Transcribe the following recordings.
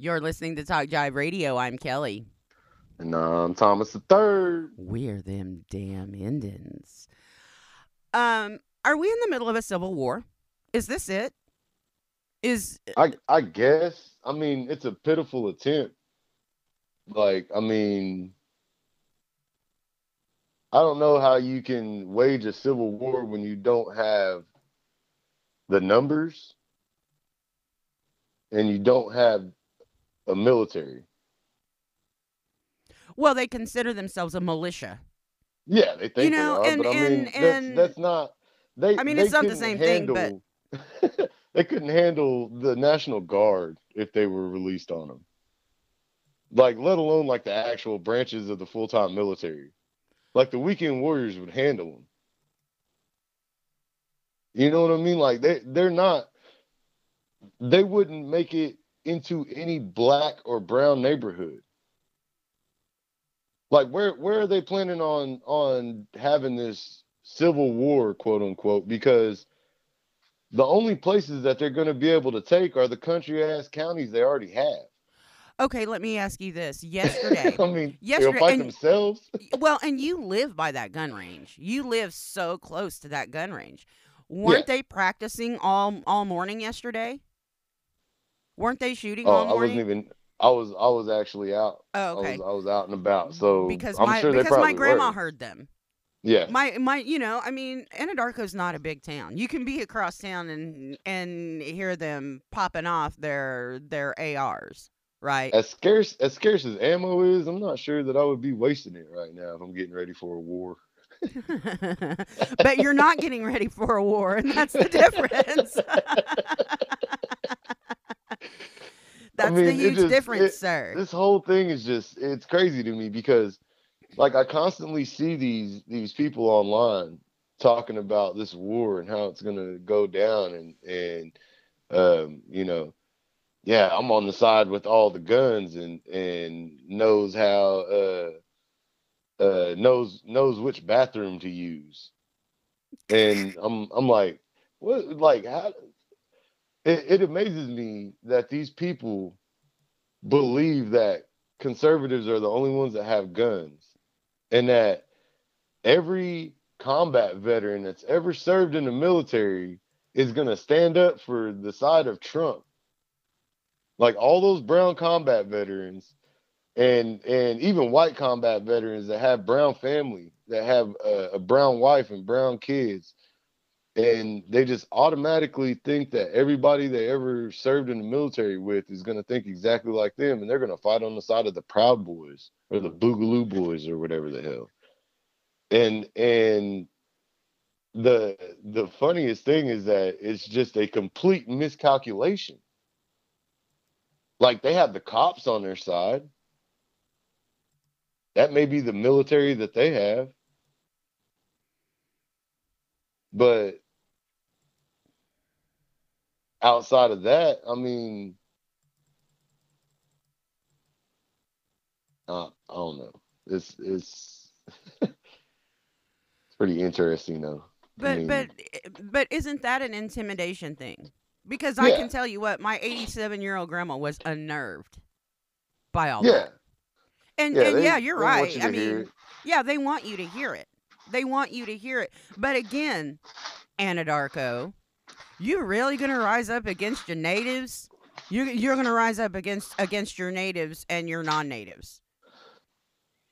You're listening to Talk Jive Radio. I'm Kelly. And I'm Thomas the Third. We're them damn Indians. Um, are we in the middle of a civil war? Is this it? Is I I guess. I mean, it's a pitiful attempt. Like, I mean, I don't know how you can wage a civil war when you don't have the numbers and you don't have a military. well, they consider themselves a militia. Yeah, they think You know, they are, and- but I mean, and- that's, and- that's not. They. I mean, it's not the same thing, but- they couldn't handle the National Guard if they were released on them. Like, let alone like the actual branches of the full time military. Like the weekend warriors would handle them. You know what I mean? Like they they're not. They wouldn't make it into any black or brown neighborhood. Like where where are they planning on on having this civil war, quote unquote? Because the only places that they're going to be able to take are the country ass counties they already have. Okay, let me ask you this. Yesterday, I mean, Yesterday- they'll fight themselves. well, and you live by that gun range. You live so close to that gun range. Weren't they practicing all all morning yesterday? Weren't they shooting Oh, I wasn't even. I was I was actually out. oh, okay. I was I was out and about. So because I'm my sure because my grandma were. heard them. Yeah. My my you know, I mean, Anadarko's not a big town. You can be across town and and hear them popping off their their ARs, right? As scarce as scarce as ammo is, I'm not sure that I would be wasting it right now if I'm getting ready for a war. but you're not getting ready for a war, and that's the difference. that's the mean, it huge just- difference, it- sir. this whole thing is just it's crazy to me because like I constantly see these these people online talking about this war and how it's gonna go down and and um you know yeah I'm on the side with all the guns and and knows how uh uh knows knows which bathroom to use and I'm I'm like what like how it, it amazes me that these people believe that conservatives are the only ones that have guns and that every combat veteran that's ever served in the military is going to stand up for the side of Trump. Like all those brown combat veterans and and even white combat veterans that have brown family, that have a, a brown wife and brown kids and they just automatically think that everybody they ever served in the military with is going to think exactly like them and they're going to fight on the side of the proud boys or the mm. boogaloo boys or whatever the hell. And and the the funniest thing is that it's just a complete miscalculation. Like they have the cops on their side. That may be the military that they have. But outside of that, I mean, uh, I don't know. It's it's it's pretty interesting though. I But mean, but but isn't that an intimidation thing? Because I Yeah. can tell you what, my 87 year old grandma was unnerved by all yeah, that. And yeah, and they- yeah, you're right. you I mean, yeah, they want you to hear it. They want you to hear it. But again, Anadarko, you really gonna rise up against your natives? You're you're gonna rise up against against your natives and your non-natives.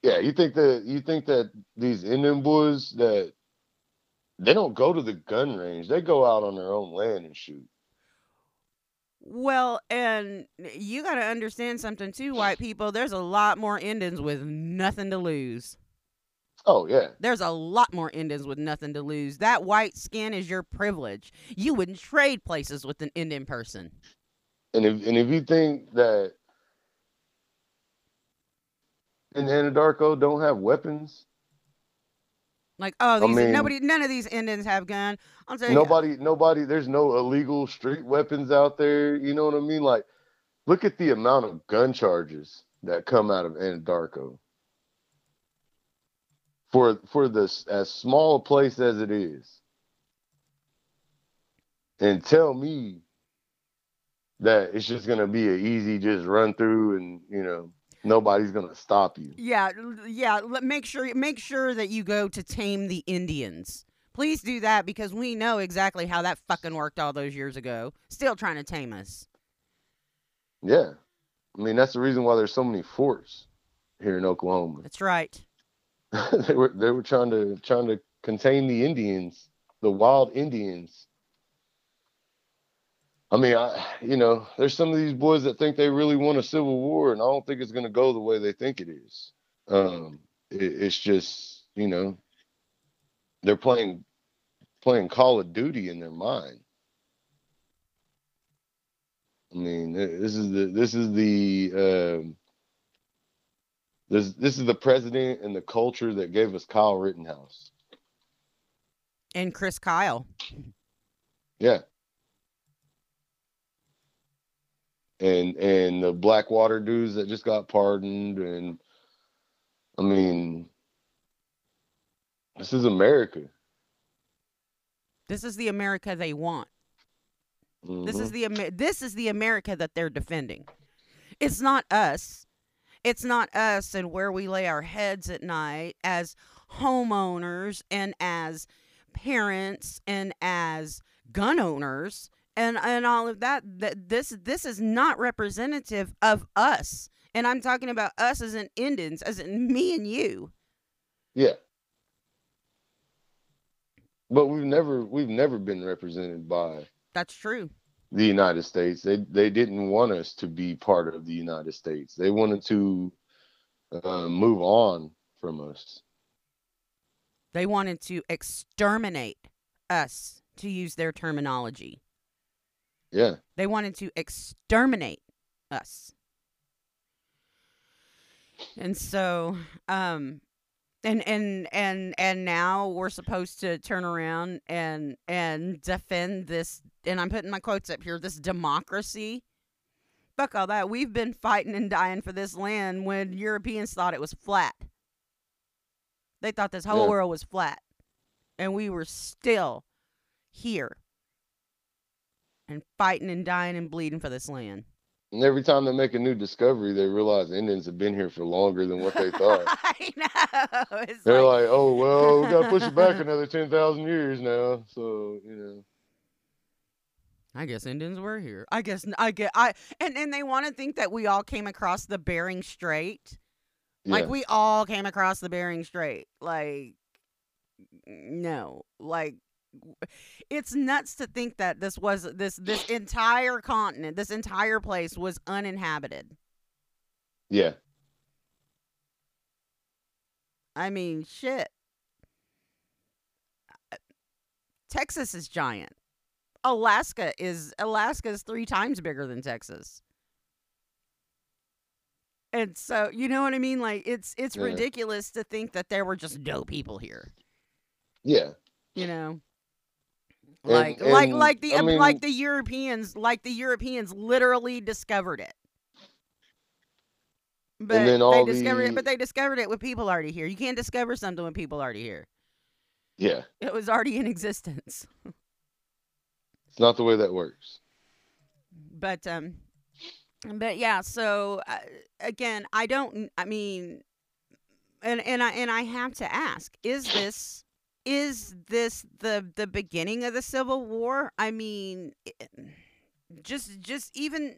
yeah, you think that you think that these Indian boys that they don't go to the gun range; they go out on their own land and shoot. Well, and you got to understand something too, white people. There's a lot more Indians with nothing to lose. Oh yeah, There's a lot more Indians with nothing to lose. That white skin is your privilege. You wouldn't trade places with an Indian person. and if and if you think that in Anadarko don't have weapons, Like, oh, I these mean- nobody, none of these Indians have gun. Tell you, nobody nobody there's no illegal street weapons out there you know what i mean like look at the amount of gun charges that come out of anadarko for for this as small a place as it is and tell me that it's just gonna be an easy just run through and you know nobody's gonna stop you. Yeah, yeah. Make sure make sure that you go to tame the Indians. Please do that because we know exactly how that fucking worked all those years ago. Still trying to tame us. Yeah, I mean that's the reason why there's so many forts here in Oklahoma. That's right. they were they were trying to trying to contain the Indians, the wild Indians. I mean, I you know, there's some of these boys that think they really want a civil war, and I don't think it's going to go the way they think it is. Um, it, it's just you know, they're playing playing Call of Duty in their mind. I mean, this is the this is the um, this this is the president and the culture that gave us Kyle Rittenhouse and Chris Kyle. Yeah. And and the Blackwater dudes that just got pardoned and I mean this is America. This is the America they want. Mm-hmm. This is mm-hmm. the this is the America that they're defending. It's not us. It's not us and where we lay our heads at night as homeowners and as parents and as gun owners and and all of that that this this is not representative of us. And i'm talking about us as in indians as in me and you. Yeah. But we've never we've never been represented by that's true the united states they they didn't want us to be part of the united states they wanted to uh, move on from us they wanted to exterminate us, to use their terminology. Yeah. They wanted to exterminate us. And so, um, and and and and now we're supposed to turn around and and defend this and i'm putting my quotes up here this democracy fuck all that we've been fighting and dying for this land when europeans thought it was flat they thought this whole yeah. world was flat. And we were still here and fighting and dying and bleeding for this land. And every time they make a new discovery, they realize Indians have been here for longer than what they thought. I know. It's They're like, like, oh well, we got to push it back another ten thousand years now. So you know. I guess Indians were here. I guess I get I and and they want to think that we all came across the Bering Strait like we all came across the Bering Strait. Like no. Like it's nuts to think that this was this this entire continent, this entire place was uninhabited. Yeah. I mean, shit. Texas is giant. Alaska is Alaska is 3 times bigger than Texas. And so, you know what I mean? Like it's it's yeah. ridiculous to think that there were just no people here. Yeah. You know. Like and, like like the I mean, like the Europeans like the Europeans literally discovered it. But they discovered the... it, but they discovered it with people already here. You can't discover something with people already here. Yeah. It was already in existence. it's not the way that works. But um but yeah, so uh, again, I don't. I mean, and and I and I have to ask: Is this is this the the beginning of the Civil War? I mean, just just even.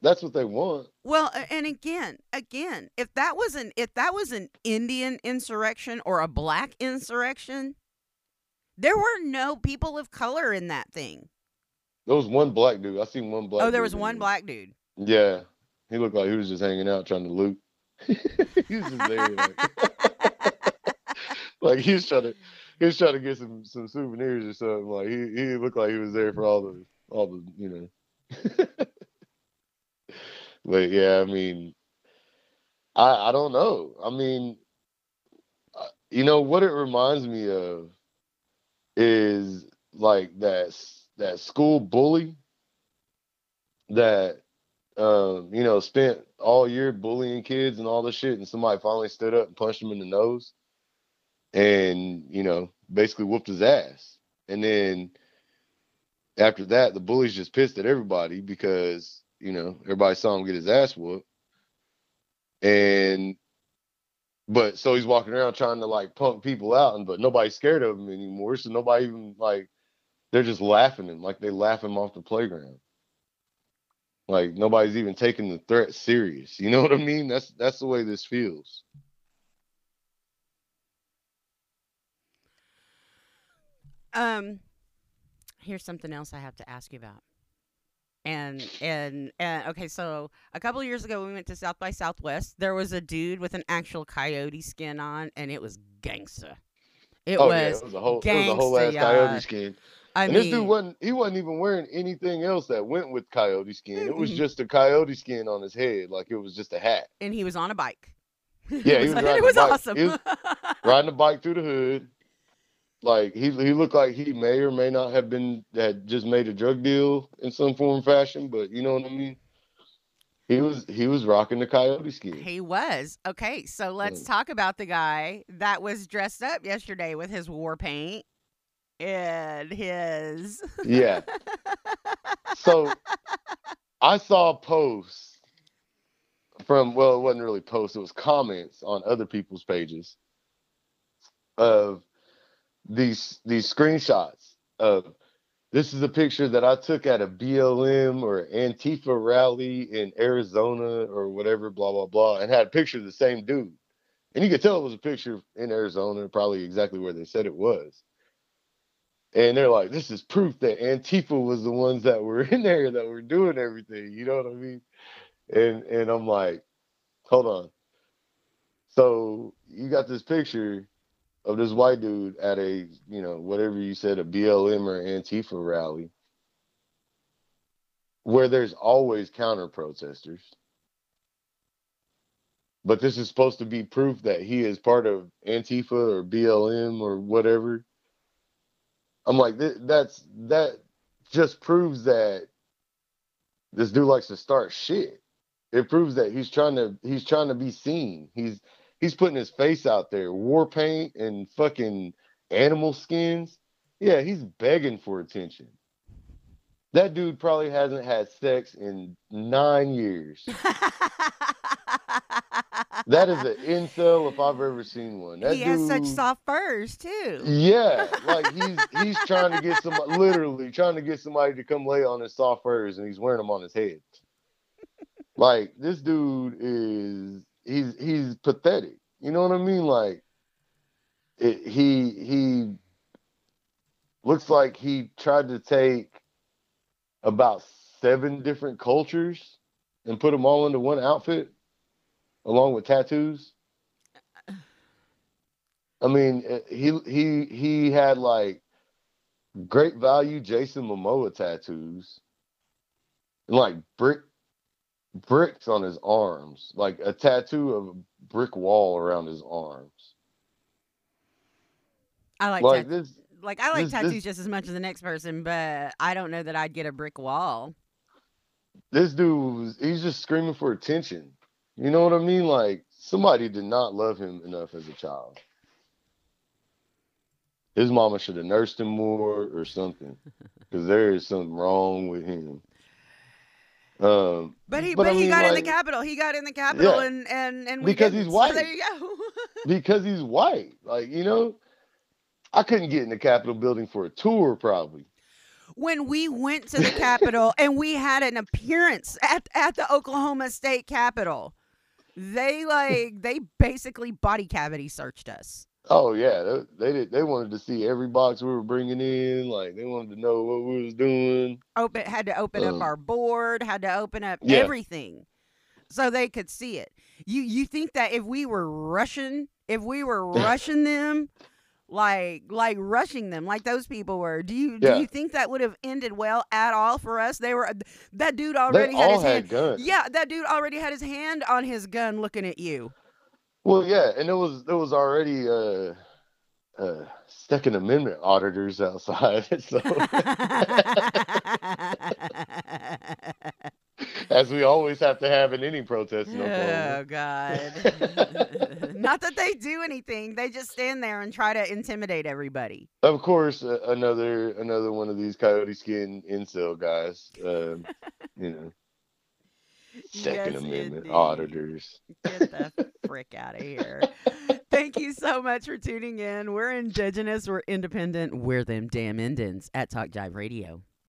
That's what they want. Well, and again, again, if that was an if that was an Indian insurrection or a black insurrection, there were no people of color in that thing. There was one black dude. I seen one black. Oh, there was one black dude. Yeah, he looked like he was just hanging out trying to loot. he was just there, like, like he was trying to, he was trying to get some some souvenirs or something. Like he he looked like he was there for all the all the you know. but yeah, I mean, I I don't know. I mean, you know what it reminds me of is like that that school bully that um, you know, spent all year bullying kids and all this shit, and somebody finally stood up and punched him in the nose, and you know, basically whooped his ass. And then after that, the bullies just pissed at everybody because you know everybody saw him get his ass whooped, and but so he's walking around trying to like punk people out, and but nobody's scared of him anymore. So nobody even like they're just laughing him like they laugh him off the playground. Like nobody's even taking the threat serious. You know what I mean? That's that's the way this feels. Um, here's something else I have to ask you about. And and and okay, so a couple of years ago we went to South by Southwest. There was a dude with an actual coyote skin on, and it was gangsta. It oh was yeah, it was a whole it was a whole ass coyote skin. I and mean, this dude wasn't he wasn't even wearing anything else that went with coyote skin. It was just a coyote skin on his head, like it was just a hat. and he was on a bike. Yeah, he was it riding a was bike. awesome. He was Riding a bike through the hood. Like he he looked like he may or may not have been had just made a drug deal in some form or fashion, but you know what I mean? He was he was rocking the coyote skin. He was. Okay, so let's Mm. talk about the guy that was dressed up yesterday with his war paint and his. Yeah. So I saw posts from well, it wasn't really posts, it was comments on other people's pages of these these screenshots of this is a picture that I took at a BLM or Antifa rally in Arizona or whatever, blah blah blah, and had a picture of the same dude. And you could tell it was a picture in Arizona, probably exactly where they said it was. And they're like, this is proof that Antifa was the ones that were in there that were doing everything. You know what I mean? And and I'm like, hold on. So you got this picture of this white dude at a, you know, whatever you said, a BLM or Antifa rally, where there's always counter protesters. But this is supposed to be proof that he is part of Antifa or BLM or whatever. I'm like, th- that's that just proves that this dude likes to start shit. It proves that he's trying to he's trying to be seen. He's he's putting his face out there, war paint and fucking animal skins. Yeah, he's begging for attention. That dude probably hasn't had sex in nine years. That is an incel if I've ever seen one. That he has such soft furs too. Yeah, like he's he's trying to get some literally trying to get somebody to come lay on his soft furs and he's wearing them on his head. Like this dude is he's he's pathetic. You know what I mean? Like it, he he looks like he tried to take about seven different cultures and put them all into one outfit along with tattoos. I mean, he he he had like great value Jason Momoa tattoos, and like brick bricks on his arms, like a tattoo of a brick wall around his arms. I like Like tat- this, like I like this- tattoos this- just as much as the next person, but I don't know that I'd get a brick wall. this dude was he's just screaming for attention. You know what I mean? Like somebody did not love him enough as a child. His mama should have nursed him more or something, because there is something wrong with him. Um, But he But but, he mean, got in the Capitol. He got in the Capitol, Yeah. and and and Because he's So white. there you go. because he's white, like you know, I couldn't get in the Capitol building for a tour, probably. when we went to the Capitol and we had an appearance at at the Oklahoma State Capitol, they like they basically body cavity searched us. Oh yeah, they they, did, they wanted to see every box we were bringing in, like they wanted to know what we was doing. Open had to open up Um, our board, had to open up Yeah. everything so they could see it. You you think that if we were rushing, if we were rushing them, like like rushing them like those people were, do you Yeah. do you think that would have ended well at all for us? They were that dude They already had all his had hand. guns. Yeah, that dude already had his hand on his gun looking at you. Well, yeah, and it was there was already uh uh Second Amendment auditors outside, so As we always have to have in any protest in Oh God! Not that they do anything; they just stand there and try to intimidate everybody. Of course, uh, another another one of these coyote skin incel guys. Um, you know, Second Yes, Amendment indeed. auditors. Get the frick out of here. Thank you so much for tuning in. We're indigenous, we're independent, we're them damn Indians at Talk Jive Radio.